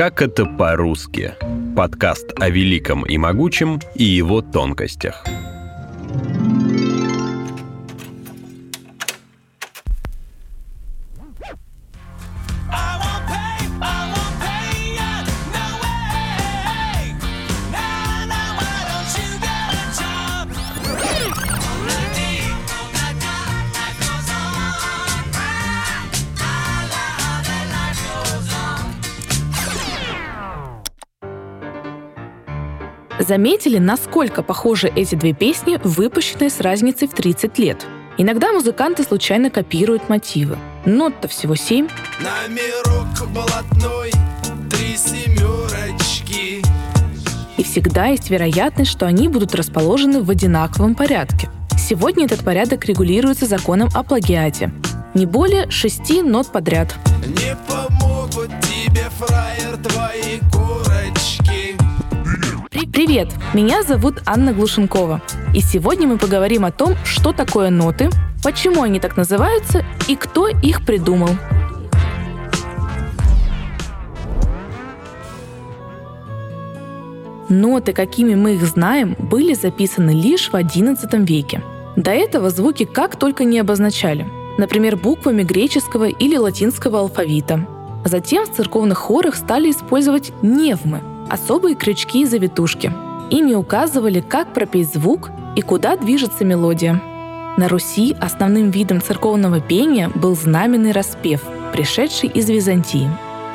Как это по-русски? Подкаст о великом и могучем и его тонкостях. Заметили, насколько похожи эти две песни, выпущенные с разницей в 30 лет? Иногда музыканты случайно копируют мотивы. Нот-то всего семь. Номерок блатной, три семерочки. И всегда есть вероятность, что они будут расположены в одинаковом порядке. Сегодня этот порядок регулируется законом о плагиате. Не более шести нот подряд. Не помогут тебе, фраер, твои Привет! Меня зовут Анна Глушенкова. И сегодня мы поговорим о том, что такое ноты, почему они так называются и кто их придумал. Ноты, какими мы их знаем, были записаны лишь в XI веке. До этого звуки как только не обозначали, например, буквами греческого или латинского алфавита. Затем в церковных хорах стали использовать невмы, особые крючки и завитушки. Ими указывали, как пропеть звук и куда движется мелодия. На Руси основным видом церковного пения был знаменный распев, пришедший из Византии.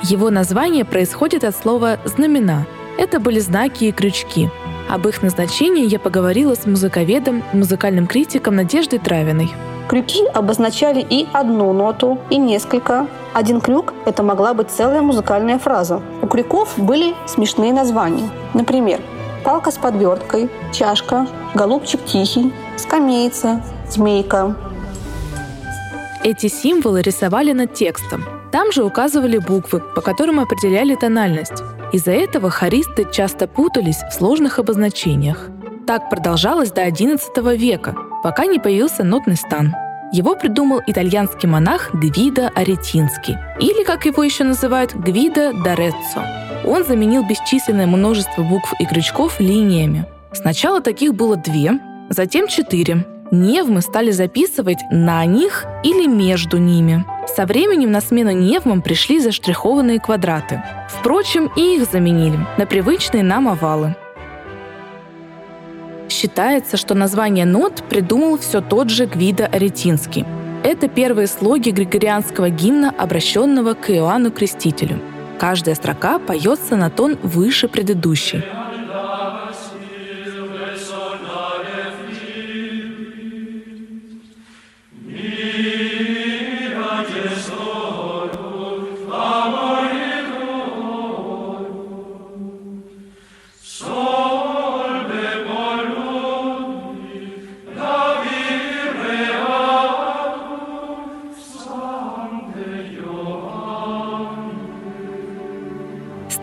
Его название происходит от слова «знамена». Это были знаки и крючки. Об их назначении я поговорила с музыковедом, музыкальным критиком Надеждой Травиной. Крюки обозначали и одну ноту, и несколько. Один крюк – это могла быть целая музыкальная фраза. У крюков были смешные названия. Например, палка с подверткой, чашка, голубчик тихий, скамейца, змейка. Эти символы рисовали над текстом. Там же указывали буквы, по которым определяли тональность. Из-за этого хористы часто путались в сложных обозначениях. Так продолжалось до XI века, пока не появился нотный стан. Его придумал итальянский монах Гвидо Аретинский, или, как его еще называют, Гвидо Дореццо. Он заменил бесчисленное множество букв и крючков линиями. Сначала таких было две, затем четыре. Невмы стали записывать на них или между ними. Со временем на смену невмам пришли заштрихованные квадраты. Впрочем, и их заменили на привычные нам овалы. Считается, что название нот придумал все тот же Гвидо Аретинский. Это первые слоги григорианского гимна, обращенного к Иоанну Крестителю. Каждая строка поется на тон выше предыдущей.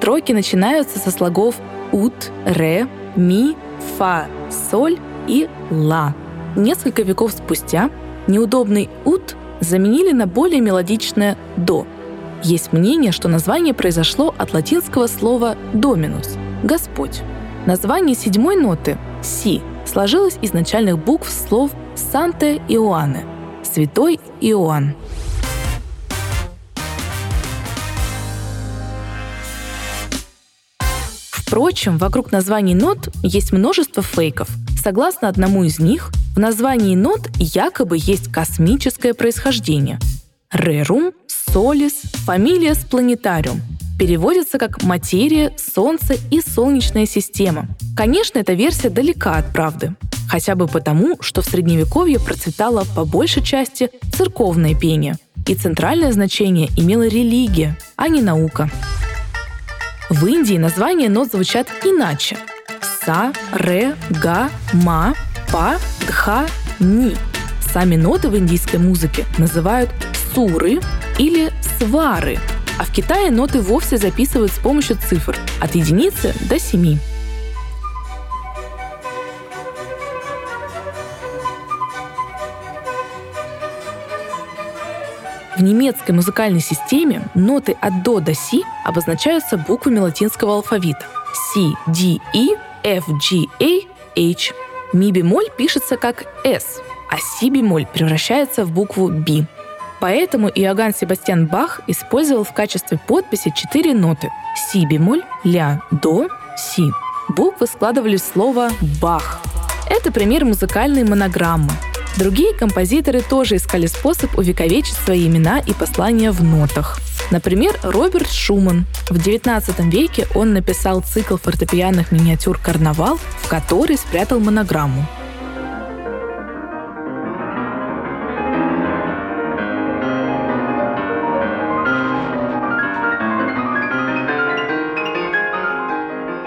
Строки начинаются со слогов ут, ре, ми, фа, соль и ла. Несколько веков спустя неудобный ут заменили на более мелодичное до. Есть мнение, что название произошло от латинского слова «доминус» — «Господь». Название седьмой ноты — «си» сложилось из начальных букв слов «Санте Иоанне» — «Святой Иоанн». Впрочем, вокруг названий нот есть множество фейков. Согласно одному из них, в названии нот якобы есть космическое происхождение. Рерум, Солис, фамилия с планетариум переводится как материя, Солнце и Солнечная система. Конечно, эта версия далека от правды. Хотя бы потому, что в Средневековье процветало по большей части церковное пение, и центральное значение имела религия, а не наука. В Индии названия нот звучат иначе. Са, ре, га, ма, па, дха, ни. Сами ноты в индийской музыке называют суры или свары, а в Китае ноты вовсе записывают с помощью цифр от единицы до семи. В немецкой музыкальной системе ноты от до до си обозначаются буквами латинского алфавита C, D, E, F, G, A, H. Ми бемоль пишется как S, а си бемоль превращается в букву B. Поэтому Иоганн Себастьян Бах использовал в качестве подписи четыре ноты – си бемоль, ля, до, си. Буквы складывались в слово «бах». Это пример музыкальной монограммы. Другие композиторы тоже искали способ увековечить свои имена и послания в нотах. Например, Роберт Шуман. В XIX веке он написал цикл фортепианных миниатюр «Карнавал», в который спрятал монограмму.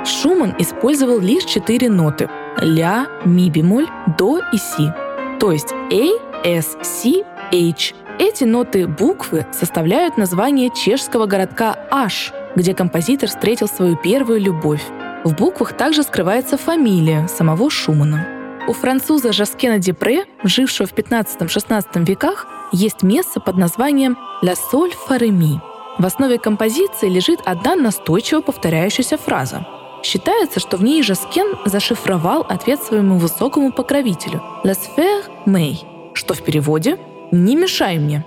Шуман использовал лишь четыре ноты – ля, ми бемоль, до и си. То есть A, S, C, H. Эти ноты буквы составляют название чешского городка Аш, где композитор встретил свою первую любовь. В буквах также скрывается фамилия самого Шумана. У француза Жаскена Депре, жившего в 15-16 веках, есть место под названием «La Sol Fa В основе композиции лежит одна настойчиво повторяющаяся фраза Считается, что в ней Жаскен зашифровал ответ своему высокому покровителю «La sphère May», что в переводе «Не мешай мне».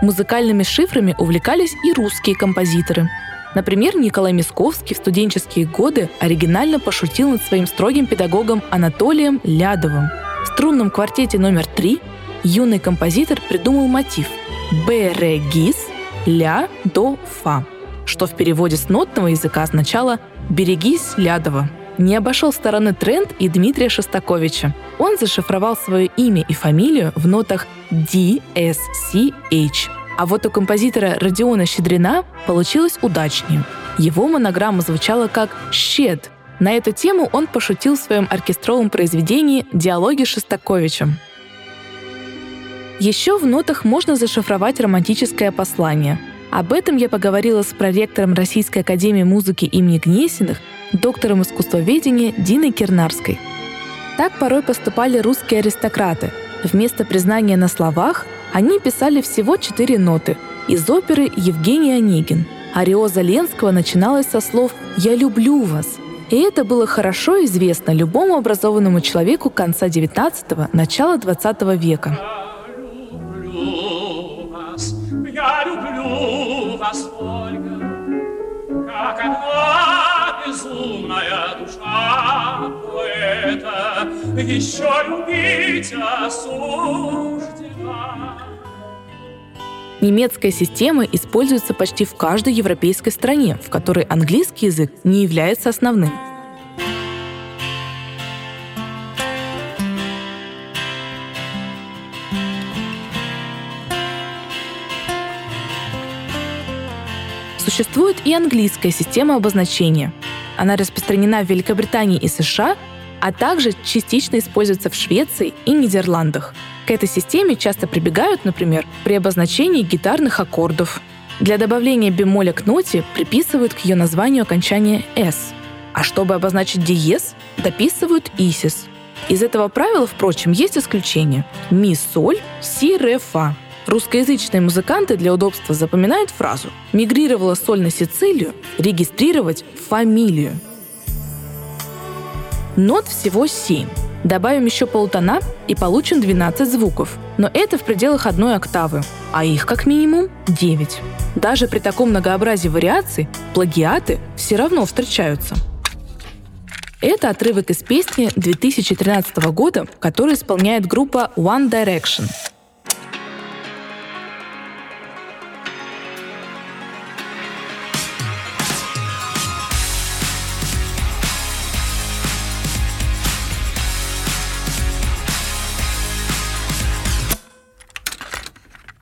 Музыкальными шифрами увлекались и русские композиторы – Например, Николай Мисковский в студенческие годы оригинально пошутил над своим строгим педагогом Анатолием Лядовым. В струнном квартете номер три юный композитор придумал мотив «Б, ре, гис, ля, до, фа», что в переводе с нотного языка означало «берегись, Лядова». Не обошел стороны тренд и Дмитрия Шостаковича. Он зашифровал свое имя и фамилию в нотах D, S, C, H – а вот у композитора Родиона Щедрина получилось удачнее. Его монограмма звучала как «щед». На эту тему он пошутил в своем оркестровом произведении «Диалоги с Шостаковичем». Еще в нотах можно зашифровать романтическое послание. Об этом я поговорила с проректором Российской академии музыки имени Гнесиных, доктором искусствоведения Диной Кирнарской. Так порой поступали русские аристократы. Вместо признания на словах они писали всего четыре ноты из оперы Евгений Онегин. Ариоза Ленского начиналась со слов «Я люблю вас», и это было хорошо известно любому образованному человеку конца XIX – начала XX века. Я люблю вас, Ольга, как одна безумная душа поэта, еще любить осуждена. Немецкая система используется почти в каждой европейской стране, в которой английский язык не является основным. Существует и английская система обозначения. Она распространена в Великобритании и США, а также частично используется в Швеции и Нидерландах – к этой системе часто прибегают, например, при обозначении гитарных аккордов. Для добавления бемоля к ноте приписывают к ее названию окончание «с», а чтобы обозначить диез, дописывают «исис». Из этого правила, впрочем, есть исключение. Ми, соль, си, ре, фа. Русскоязычные музыканты для удобства запоминают фразу «Мигрировала соль на Сицилию, регистрировать фамилию». Нот всего семь. Добавим еще полтона и получим 12 звуков. Но это в пределах одной октавы, а их как минимум 9. Даже при таком многообразии вариаций плагиаты все равно встречаются. Это отрывок из песни 2013 года, который исполняет группа One Direction –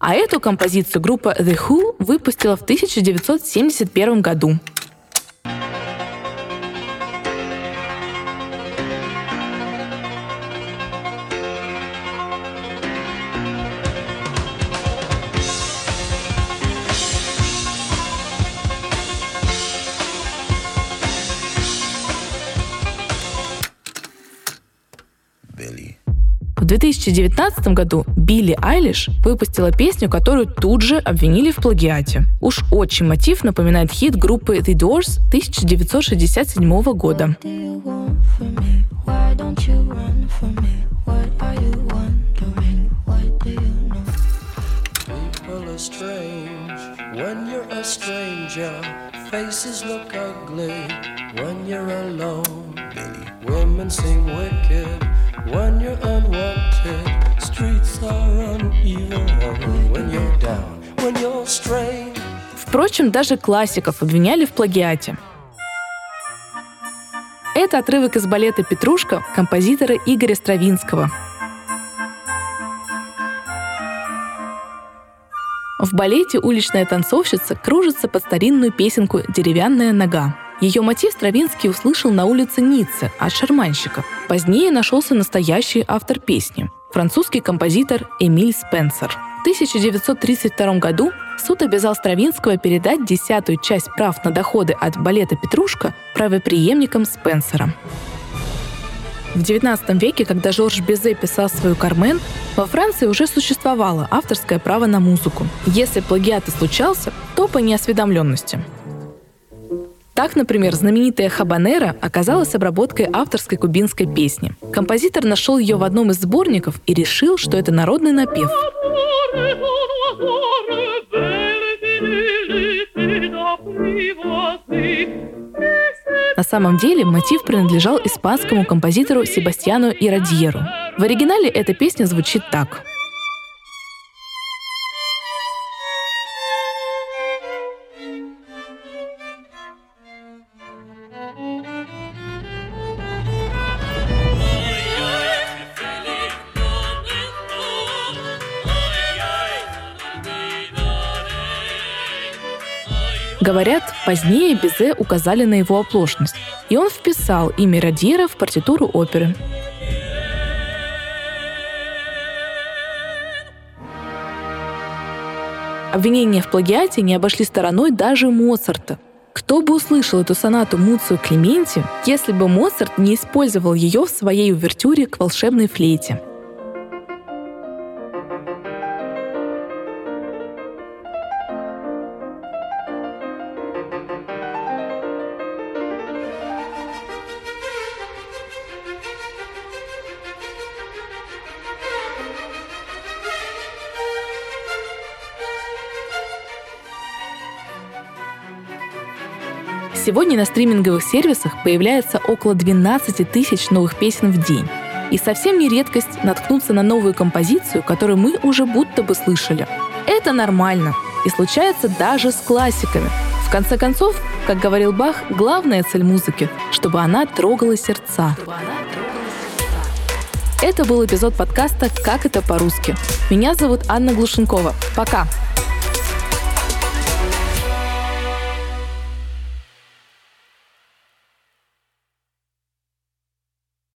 А эту композицию группа The Who выпустила в 1971 году. 2019 году Билли Айлиш выпустила песню, которую тут же обвинили в плагиате. Уж очень мотив напоминает хит группы The Doors 1967 года. Faces look ugly when you're alone. Women seem wicked when you're unwanted. Streets are uneven when you're down, when you're strained. Впрочем, даже классиков обвиняли в плагиате. Это отрывок из балета «Петрушка» композитора Игоря Стравинского. В балете уличная танцовщица кружится под старинную песенку «Деревянная нога». Ее мотив Стравинский услышал на улице Ниццы от шарманщика. Позднее нашелся настоящий автор песни – французский композитор Эмиль Спенсер. В 1932 году суд обязал Стравинского передать десятую часть прав на доходы от балета «Петрушка» правоприемникам Спенсера. В XIX веке, когда Жорж Безе писал свою «Кармен», во Франции уже существовало авторское право на музыку. Если плагиат и случался, то по неосведомленности. Так, например, знаменитая «Хабанера» оказалась обработкой авторской кубинской песни. Композитор нашел ее в одном из сборников и решил, что это народный напев. На самом деле мотив принадлежал испанскому композитору Себастьяну Иродьеру. В оригинале эта песня звучит так – Говорят, позднее Бизе указали на его оплошность, и он вписал имя Радьера в партитуру оперы. Обвинения в плагиате не обошли стороной даже Моцарта. Кто бы услышал эту сонату Муцию Клементи, если бы Моцарт не использовал ее в своей увертюре к волшебной флейте – Сегодня на стриминговых сервисах появляется около 12 тысяч новых песен в день. И совсем не редкость наткнуться на новую композицию, которую мы уже будто бы слышали. Это нормально. И случается даже с классиками. В конце концов, как говорил Бах, главная цель музыки — чтобы она трогала сердца. Это был эпизод подкаста «Как это по-русски». Меня зовут Анна Глушенкова. Пока!